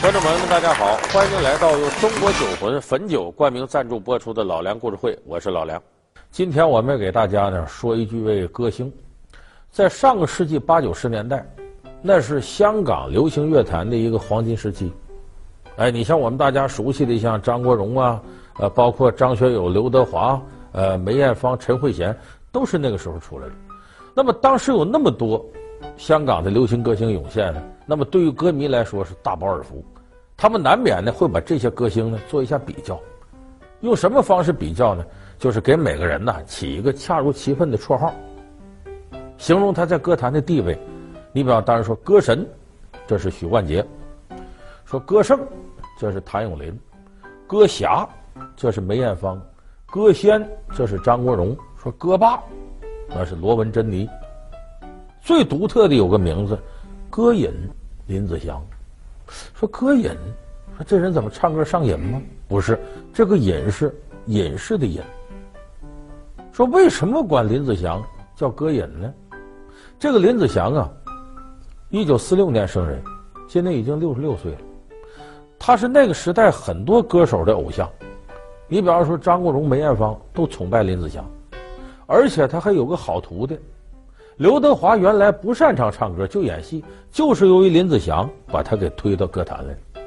观众朋友们，大家好，欢迎来到由中国酒魂汾酒冠名赞助播出的《老梁故事会》，我是老梁。今天我们给大家呢说一句位歌星，在上个世纪八九十年代，那是香港流行乐坛的一个黄金时期。哎，你像我们大家熟悉的像张国荣啊，呃，包括张学友、刘德华、呃，梅艳芳、陈慧娴，都是那个时候出来的。那么当时有那么多香港的流行歌星涌现呢。那么对于歌迷来说是大饱耳福，他们难免呢会把这些歌星呢做一下比较，用什么方式比较呢？就是给每个人呢起一个恰如其分的绰号，形容他在歌坛的地位。你比方当然说歌神，这是许冠杰；说歌圣，这是谭咏麟；歌侠，这是梅艳芳；歌仙，这是张国荣；说歌霸，那是罗文珍妮。最独特的有个名字，歌隐。林子祥说：“歌隐，说这人怎么唱歌上瘾吗？不是，这个隐是隐士的隐。说为什么管林子祥叫歌隐呢？这个林子祥啊，一九四六年生人，今年已经六十六岁了。他是那个时代很多歌手的偶像。你比方说张国荣、梅艳芳都崇拜林子祥，而且他还有个好徒弟。”刘德华原来不擅长唱歌，就演戏，就是由于林子祥把他给推到歌坛来。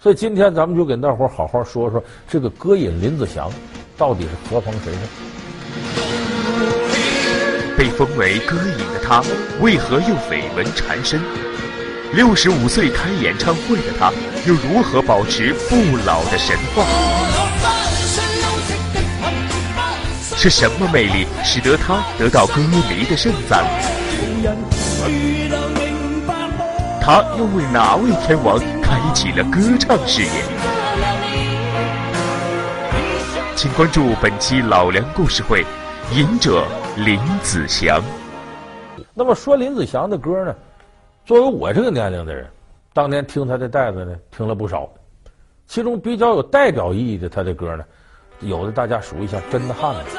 所以今天咱们就给大伙好好说说这个歌影林子祥到底是何方神圣？被封为歌影的他，为何又绯闻缠身？六十五岁开演唱会的他，又如何保持不老的神话？是什么魅力使得他得到歌迷的盛赞？他又为哪位天王开启了歌唱事业？请关注本期老梁故事会，隐者林子祥。那么说林子祥的歌呢？作为我这个年龄的人，当年听他的带子呢，听了不少。其中比较有代表意义的他的歌呢，有的大家数一下，真的汉子。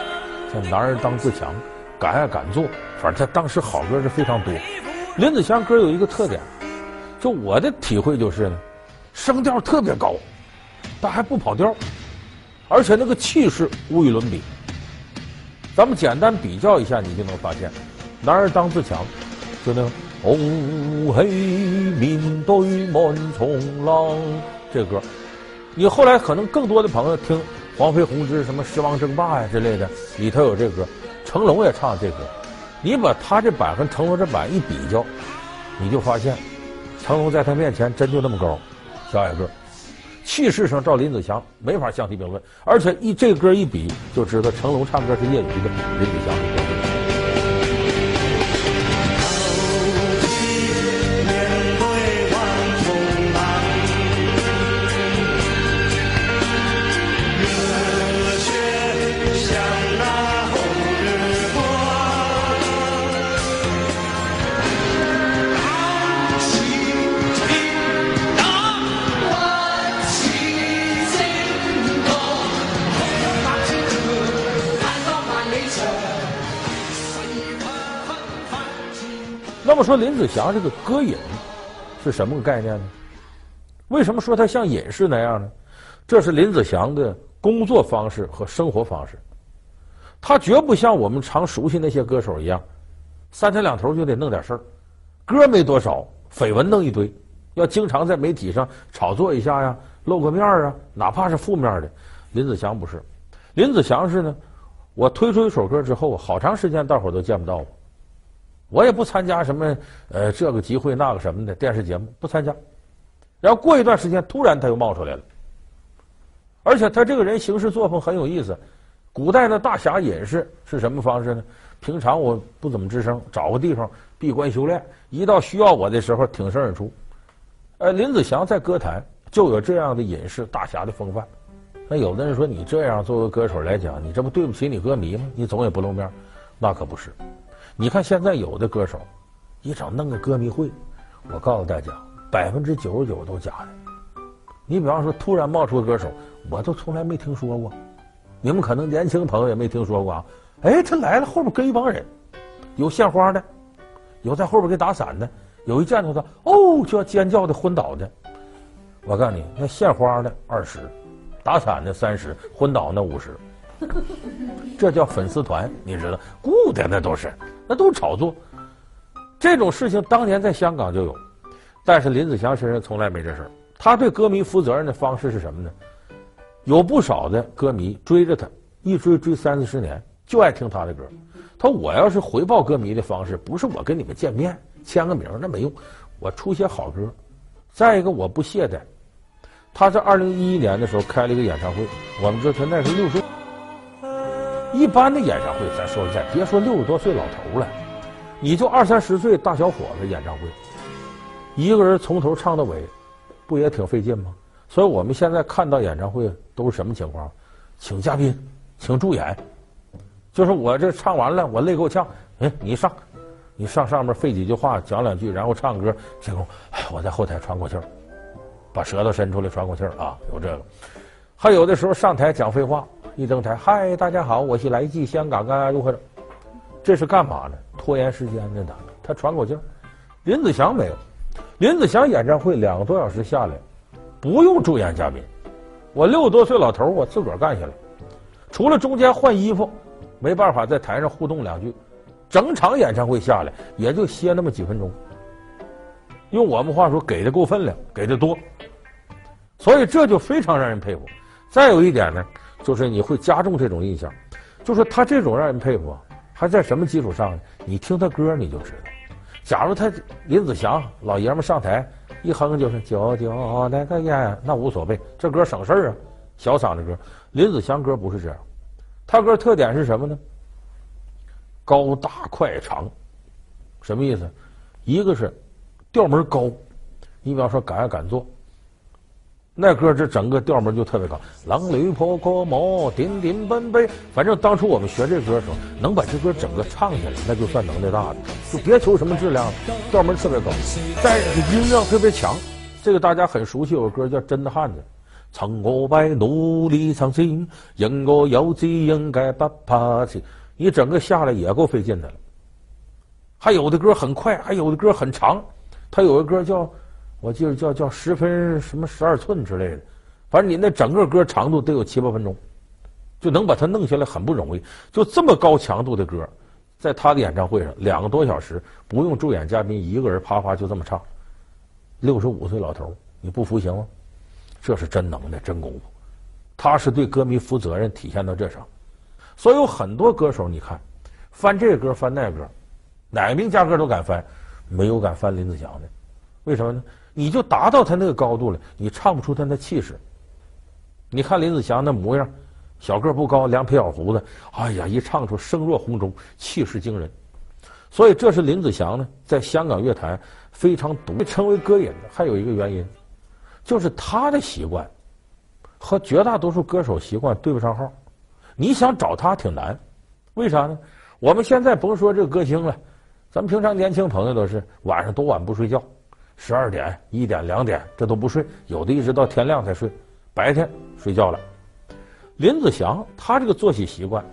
像男儿当自强，敢爱敢做，反正他当时好歌是非常多。林子祥歌有一个特点，就我的体会就是呢，声调特别高，但还不跑调，而且那个气势无与伦比。咱们简单比较一下，你就能发现，男儿当自强，就那个哦嘿，面对万重浪这歌，你后来可能更多的朋友听。黄飞鸿之什么狮王争霸呀之类的，里头有这歌，成龙也唱这歌。你把他这版和成龙这版一比较，你就发现，成龙在他面前真就那么高，小矮个，气势上照林子祥没法相提并论。而且一这歌一比，就知道成龙唱歌是业余的，林子祥是专业。那么说林子祥这个歌瘾是什么概念呢？为什么说他像隐士那样呢？这是林子祥的工作方式和生活方式。他绝不像我们常熟悉那些歌手一样，三天两头就得弄点事儿，歌没多少，绯闻弄一堆，要经常在媒体上炒作一下呀，露个面啊，哪怕是负面的。林子祥不是，林子祥是呢，我推出一首歌之后，好长时间大伙都见不到我。我也不参加什么呃这个集会那个什么的电视节目，不参加。然后过一段时间，突然他又冒出来了。而且他这个人行事作风很有意思。古代的大侠隐士是什么方式呢？平常我不怎么吱声，找个地方闭关修炼，一到需要我的时候挺身而出。呃，林子祥在歌坛就有这样的隐士大侠的风范。那有的人说你这样作为歌手来讲，你这不对不起你歌迷吗？你总也不露面，那可不是。你看现在有的歌手，一整弄个歌迷会，我告诉大家，百分之九十九都假的。你比方说，突然冒出个歌手，我都从来没听说过，你们可能年轻朋友也没听说过啊。哎，他来了，后边跟一帮人，有献花的，有在后边给打伞的，有一见到他，哦，就要尖叫的昏倒的。我告诉你，那献花的二十，打伞的三十，昏倒那五十，这叫粉丝团，你知道？雇的那都是，那都是炒作。这种事情当年在香港就有，但是林子祥身上从来没这事儿。他对歌迷负责任的方式是什么呢？有不少的歌迷追着他，一追追三四十年，就爱听他的歌。他说：“我要是回报歌迷的方式，不是我跟你们见面签个名，那没用。我出些好歌。再一个，我不懈怠。他在二零一一年的时候开了一个演唱会，我们知道他那是六十。一般的演唱会，咱说实在，别说六十多岁老头了。”你就二三十岁大小伙子演唱会，一个人从头唱到尾，不也挺费劲吗？所以我们现在看到演唱会都是什么情况？请嘉宾，请助演，就是我这唱完了，我累够呛，哎，你上，你上上面费几句话讲两句，然后唱歌，结果我在后台喘口气儿，把舌头伸出来喘口气儿啊，有这个。还有的时候上台讲废话，一登台，嗨，大家好，我是来自香港啊，如何？这是干嘛呢？拖延时间的他，他喘口气儿。林子祥没有，林子祥演唱会两个多小时下来，不用助演嘉宾。我六十多岁老头，我自个儿干下来，除了中间换衣服，没办法在台上互动两句，整场演唱会下来也就歇那么几分钟。用我们话说，给的够分量，给的多，所以这就非常让人佩服。再有一点呢，就是你会加重这种印象，就说他这种让人佩服。还在什么基础上呢？你听他歌你就知道。假如他林子祥老爷们上台一哼就是“九九那个呀”，那无所谓，这歌省事儿啊，小嗓子歌。林子祥歌不是这样，他歌特点是什么呢？高大快长，什么意思？一个是调门高，你比方说敢爱敢做。那歌这整个调门就特别高，狼里婆娑摩，叮叮奔奔。反正当初我们学这歌的时候，能把这歌整个唱下来，那就算能耐大的。就别求什么质量，调门特别高，但是音量特别强。这个大家很熟悉，有个歌叫《真的汉子》，曾过百努力尝试，人我有志应该不怕气。你整个下来也够费劲的了。还有的歌很快，还有的歌很长。他有个歌叫。我记得叫叫十分什么十二寸之类的，反正你那整个歌长度得有七八分钟，就能把它弄下来很不容易。就这么高强度的歌，在他的演唱会上两个多小时不用助演嘉宾，一个人啪啪就这么唱。六十五岁老头，你不服行吗？这是真能耐，真功夫。他是对歌迷负责任，体现到这上。所以有很多歌手，你看翻这歌翻那歌，哪个名家歌都敢翻，没有敢翻林子祥的。为什么呢？你就达到他那个高度了，你唱不出他那气势。你看林子祥那模样，小个不高，两撇小胡子，哎呀，一唱出声若洪钟，气势惊人。所以这是林子祥呢，在香港乐坛非常独，被称为歌瘾的。还有一个原因，就是他的习惯和绝大多数歌手习惯对不上号。你想找他挺难，为啥呢？我们现在甭说这个歌星了，咱们平常年轻朋友都是晚上多晚不睡觉。十二点、一点、两点，这都不睡，有的一直到天亮才睡，白天睡觉了。林子祥他这个作息习惯，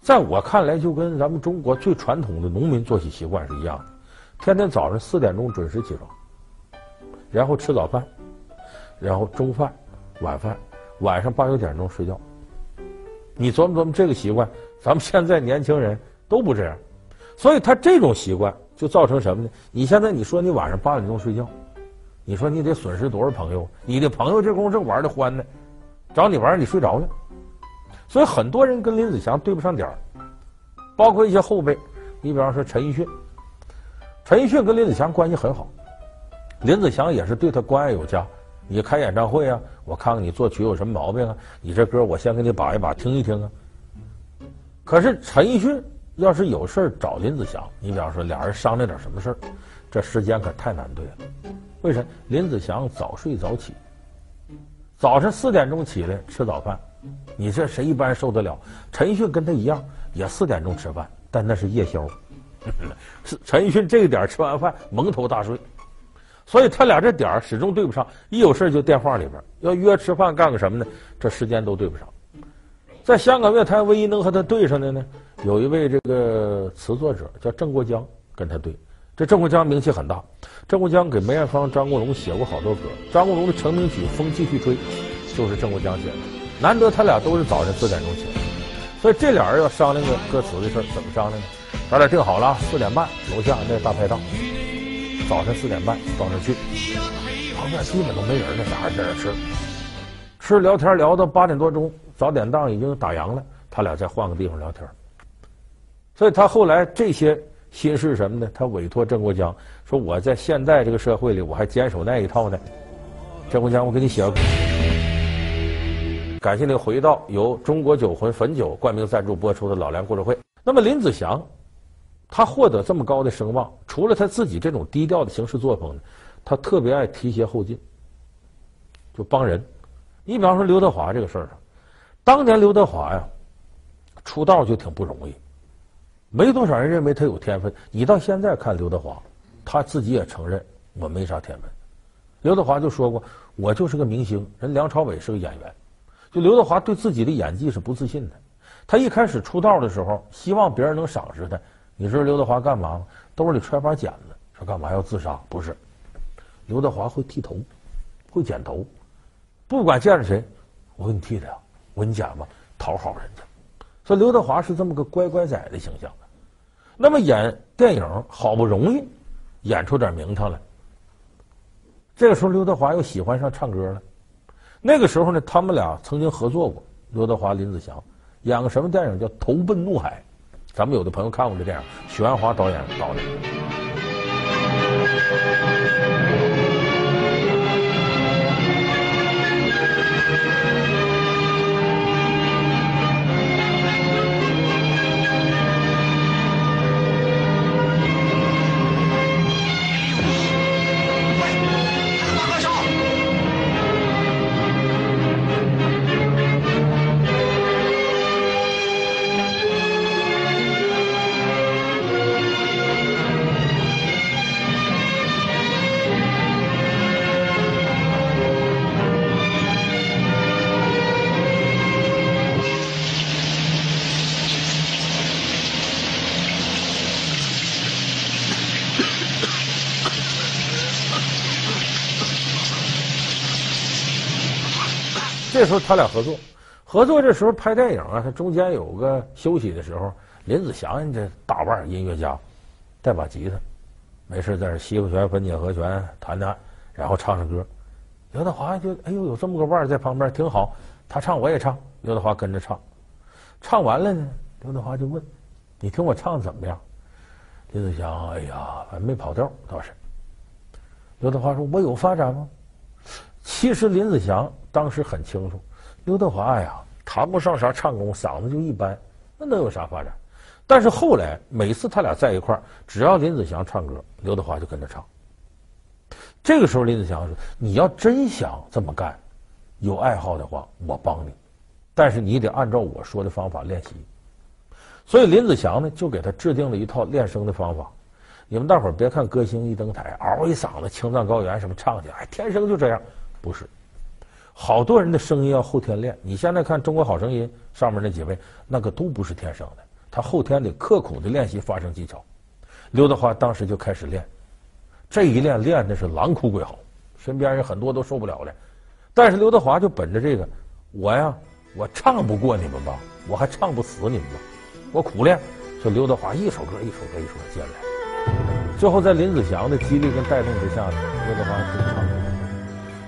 在我看来就跟咱们中国最传统的农民作息习惯是一样的，天天早上四点钟准时起床，然后吃早饭，然后中饭、晚饭，晚上八九点钟睡觉。你琢磨琢磨这个习惯，咱们现在年轻人都不这样，所以他这种习惯。就造成什么呢？你现在你说你晚上八点钟睡觉，你说你得损失多少朋友？你的朋友这功夫正玩的欢呢，找你玩你睡着了，所以很多人跟林子祥对不上点儿，包括一些后辈。你比方说陈奕迅，陈奕迅跟林子祥关系很好，林子祥也是对他关爱有加。你开演唱会啊，我看看你作曲有什么毛病啊？你这歌我先给你把一把听一听啊。可是陈奕迅。要是有事找林子祥，你比方说俩人商量点什么事儿，这时间可太难对了。为什么？林子祥早睡早起，早晨四点钟起来吃早饭，你这谁一般受得了？陈奕迅跟他一样，也四点钟吃饭，但那是夜宵。是 陈奕迅这个点吃完饭蒙头大睡，所以他俩这点始终对不上。一有事就电话里边要约吃饭干个什么呢？这时间都对不上。在香港乐坛唯一能和他对上的呢？有一位这个词作者叫郑国江，跟他对，这郑国江名气很大，郑国江给梅艳芳、张国荣写过好多歌。张国荣的成名曲《风继续吹》就是郑国江写的。难得他俩都是早晨四点钟起来，所以这俩人要商量个歌词的事怎么商量呢？咱俩定好了，四点半楼下那大排档，早晨四点半到那去，旁边基本都没人了，俩人在那吃，吃聊天聊到八点多钟，早点档已经打烊了，他俩再换个地方聊天。所以他后来这些心事什么的，他委托郑国江说：“我在现在这个社会里，我还坚守那一套呢。”郑国江，我给你写个。感谢您回到由中国酒魂汾酒冠名赞助播出的《老梁故事会》。那么林子祥，他获得这么高的声望，除了他自己这种低调的行事作风，他特别爱提携后进，就帮人。你比方说刘德华这个事儿上，当年刘德华呀出道就挺不容易，没多少人认为他有天分。你到现在看刘德华，他自己也承认我没啥天分。刘德华就说过：“我就是个明星，人梁朝伟是个演员。”就刘德华对自己的演技是不自信的，他一开始出道的时候，希望别人能赏识他。你知道刘德华干嘛吗？兜里揣把剪子，说干嘛要自杀？不是，刘德华会剃头，会剪头，不管见着谁，我给你剃的呀，我给你剪吧，讨好人家。所以刘德华是这么个乖乖仔的形象。那么演电影好不容易演出点名堂来，这个时候刘德华又喜欢上唱歌了。那个时候呢，他们俩曾经合作过，刘德华、林子祥演个什么电影叫《投奔怒海》，咱们有的朋友看过这电影，许鞍华导演导的。这时候他俩合作，合作这时候拍电影啊，他中间有个休息的时候。林子祥这大腕音乐家，带把吉他，没事在这西和弦、分解和弦弹弹，然后唱唱歌。刘德华就哎呦，有这么个腕在旁边挺好，他唱我也唱，刘德华跟着唱。唱完了呢，刘德华就问：“你听我唱怎么样？”林子祥哎呀，还没跑调倒是。刘德华说：“我有发展吗？”其实林子祥当时很清楚，刘德华呀谈不上啥唱功，嗓子就一般，那能有啥发展？但是后来每次他俩在一块儿，只要林子祥唱歌，刘德华就跟着唱。这个时候林子祥说：“你要真想这么干，有爱好的话，我帮你，但是你得按照我说的方法练习。”所以林子祥呢就给他制定了一套练声的方法。你们大伙儿别看歌星一登台，嗷一嗓子青藏高原什么唱去，哎，天生就这样。不是，好多人的声音要后天练。你现在看《中国好声音》上面那几位，那个都不是天生的，他后天得刻苦的练习发声技巧。刘德华当时就开始练，这一练练的是狼哭鬼嚎，身边人很多都受不了了。但是刘德华就本着这个，我呀，我唱不过你们吧，我还唱不死你们吧，我苦练。所以刘德华一首歌一首歌一首歌接来，最后在林子祥的激励跟带动之下，刘德华。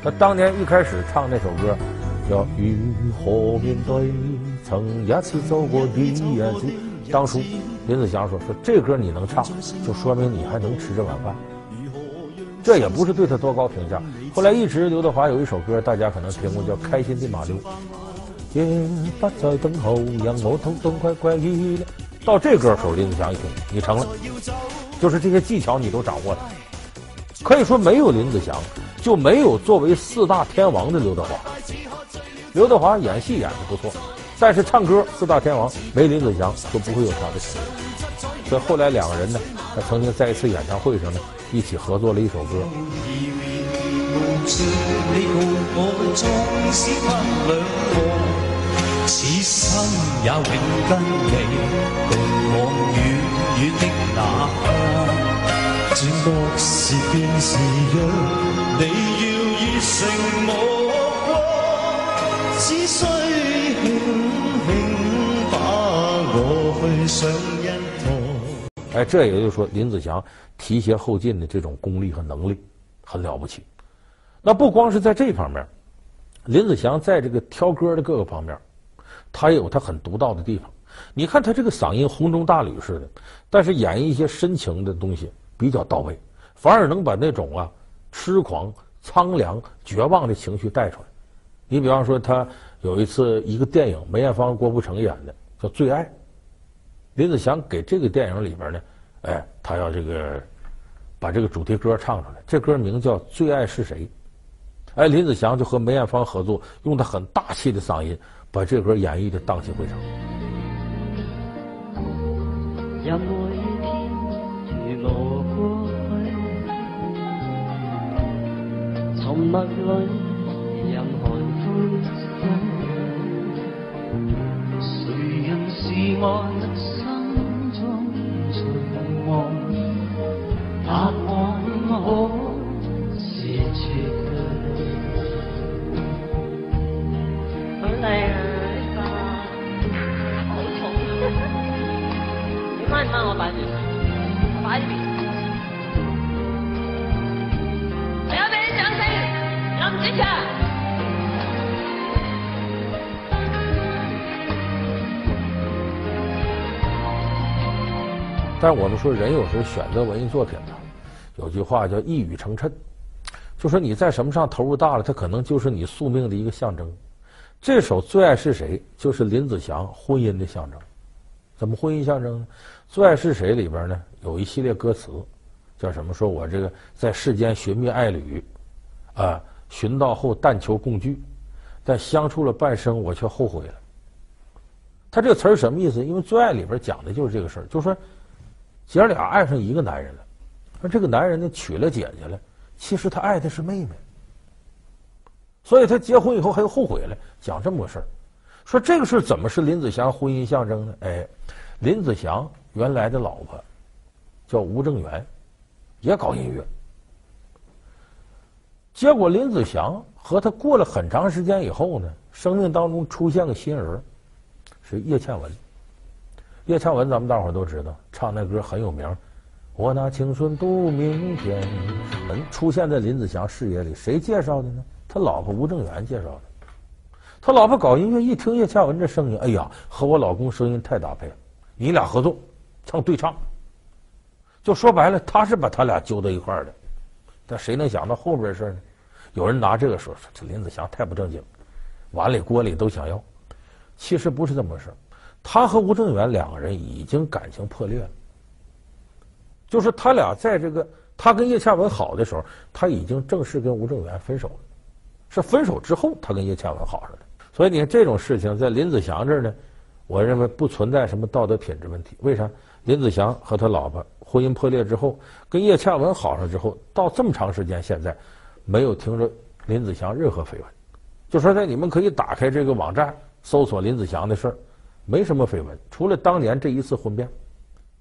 他当年一开始唱那首歌，叫《如何面对曾一次走过的日子》。当初林子祥说：“说这歌你能唱，就说明你还能吃这碗饭。”这也不是对他多高评价。后来一直刘德华有一首歌，大家可能听过，叫《开心的马骝》。也不再等候，让我痛痛快快一了。到这歌时候，林子祥一听，你成了，就是这些技巧你都掌握了。可以说，没有林子祥。就没有作为四大天王的刘德华。刘德华演戏演的不错，但是唱歌四大天王没林子祥就不会有他的成就。所以后来两个人呢，他曾经在一次演唱会上呢，一起合作了一首歌。莫是便是药，你要热诚目光，只需轻轻把我去上一趟。哎，这也就是说，林子祥提携后进的这种功力和能力很了不起。那不光是在这方面，林子祥在这个挑歌的各个方面，他也有他很独到的地方。你看他这个嗓音洪钟大吕似的，但是演绎一些深情的东西比较到位，反而能把那种啊痴狂、苍凉、绝望的情绪带出来。你比方说，他有一次一个电影，梅艳芳、郭富城演的叫《最爱》，林子祥给这个电影里边呢，哎，他要这个把这个主题歌唱出来，这歌名叫《最爱是谁》。哎，林子祥就和梅艳芳合作，用他很大气的嗓音把这歌演绎的荡气回肠。去，沉默里任寒灰渗，谁人是我心中寻望？答案可但我们说，人有时候选择文艺作品呢，有句话叫一语成谶，就说你在什么上投入大了，它可能就是你宿命的一个象征。这首《最爱是谁》就是林子祥婚姻的象征，怎么婚姻象征呢？《最爱是谁》里边呢有一系列歌词，叫什么？说我这个在世间寻觅爱侣，啊，寻到后但求共聚，但相处了半生我却后悔了。他这个词儿什么意思？因为《最爱》里边讲的就是这个事儿，就说姐俩爱上一个男人了，而这个男人呢娶了姐姐了，其实他爱的是妹妹。所以他结婚以后还又后悔了，讲这么个事儿，说这个事怎么是林子祥婚姻象征呢？哎，林子祥原来的老婆叫吴正元，也搞音乐，结果林子祥和他过了很长时间以后呢，生命当中出现个新人，是叶倩文。叶倩文咱们大伙儿都知道，唱那歌很有名，我拿青春赌明天，出现在林子祥视野里，谁介绍的呢？他老婆吴正元介绍的，他老婆搞音乐，一听叶倩文这声音，哎呀，和我老公声音太搭配。了，你俩合作唱对唱，就说白了，他是把他俩揪到一块儿的，但谁能想到后边的事呢？有人拿这个说说这林子祥太不正经，碗里锅里都想要，其实不是这么回事，他和吴正元两个人已经感情破裂了，就是他俩在这个他跟叶倩文好的时候，他已经正式跟吴正元分手了。是分手之后，他跟叶倩文好上的，所以你看这种事情在林子祥这儿呢，我认为不存在什么道德品质问题。为啥？林子祥和他老婆婚姻破裂之后，跟叶倩文好上之后，到这么长时间，现在没有听着林子祥任何绯闻。就说在你们可以打开这个网站搜索林子祥的事儿，没什么绯闻，除了当年这一次婚变。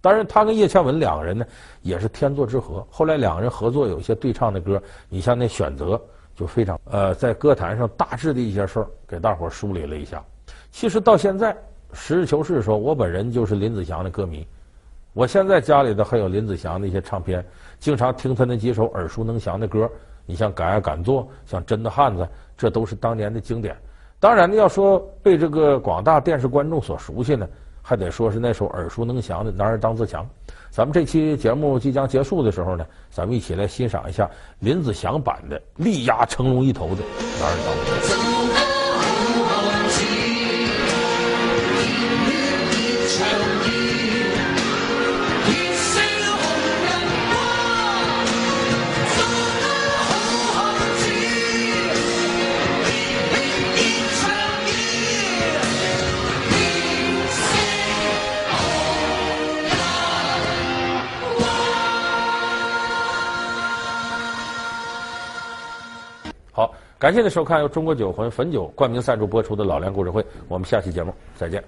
当然，他跟叶倩文两个人呢也是天作之合。后来两个人合作有一些对唱的歌，你像那选择。就非常呃，在歌坛上大致的一些事儿，给大伙梳理了一下。其实到现在，实事求是说，我本人就是林子祥的歌迷。我现在家里头还有林子祥的一些唱片，经常听他那几首耳熟能详的歌。你像《敢爱敢做》，像《真的汉子》，这都是当年的经典。当然呢，要说被这个广大电视观众所熟悉呢，还得说是那首耳熟能详的《男儿当自强》。咱们这期节目即将结束的时候呢，咱们一起来欣赏一下林子祥版的力压成龙一头的《男儿当自强》。感谢您收看由中国酒魂汾酒冠名赞助播出的《老梁故事会》，我们下期节目再见。